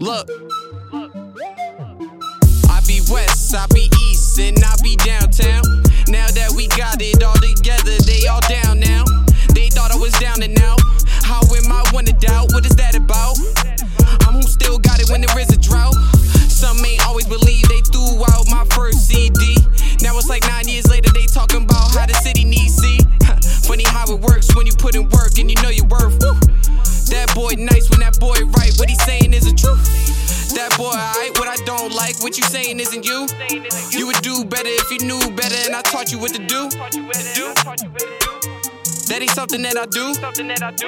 Look. I be west, I be east, and I be downtown. Now that we got it all together, they all down now. They thought I was down and out. How am I one to doubt? What is that about? I'm who still got it when there is a drought. Some ain't always believe they threw out my first CD. Now it's like nine years later, they talking about how the city needs C. Funny how it works when you put in work and you know your worth. That boy nice when that boy right. What he saying is the truth. That boy alright. What I don't like, what you saying isn't you. You would do better if you knew better, and I taught you what to do. That ain't something that I do.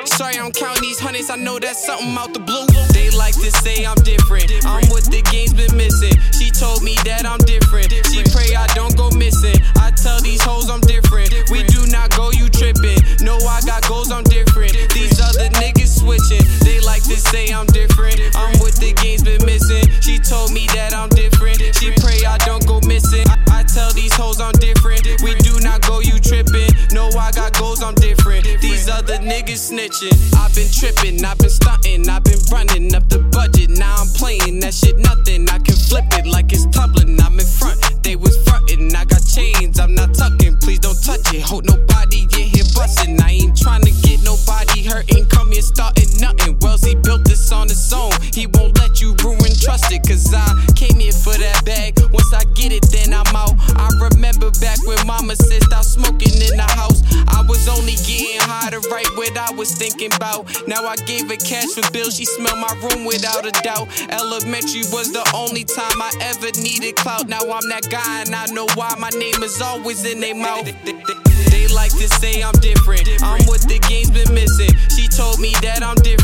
Sorry, I'm counting these hundreds. I know that's something out the blue. They like to say I'm different. I'm what the game's been missing. She told me that I'm different. She pray I don't go missing. I'm. These other niggas switching. They like to say I'm different. I'm what the game's been missing. She told me that I'm different. She pray I don't go missing. I, I tell these hoes I'm different. We do not go, you tripping. No, I got goals, I'm different. These other niggas snitching. I've been tripping, I've been stunting, I've been running up the budget. Now I'm playing that shit nothing. Starting nothing. Wellesley built this on his own. He won't let you ruin trust it. Cause I came here for that bag. Once I get it, then I'm out. I remember back when mama said stop smoking in the house. I was only getting high to write what I was thinking about. Now I gave her cash for bills. She smelled my room without a doubt. Elementary was the only time I ever needed clout. Now I'm that guy and I know why my name is always in their mouth. They like to say I'm different. I'm told me that I'm different.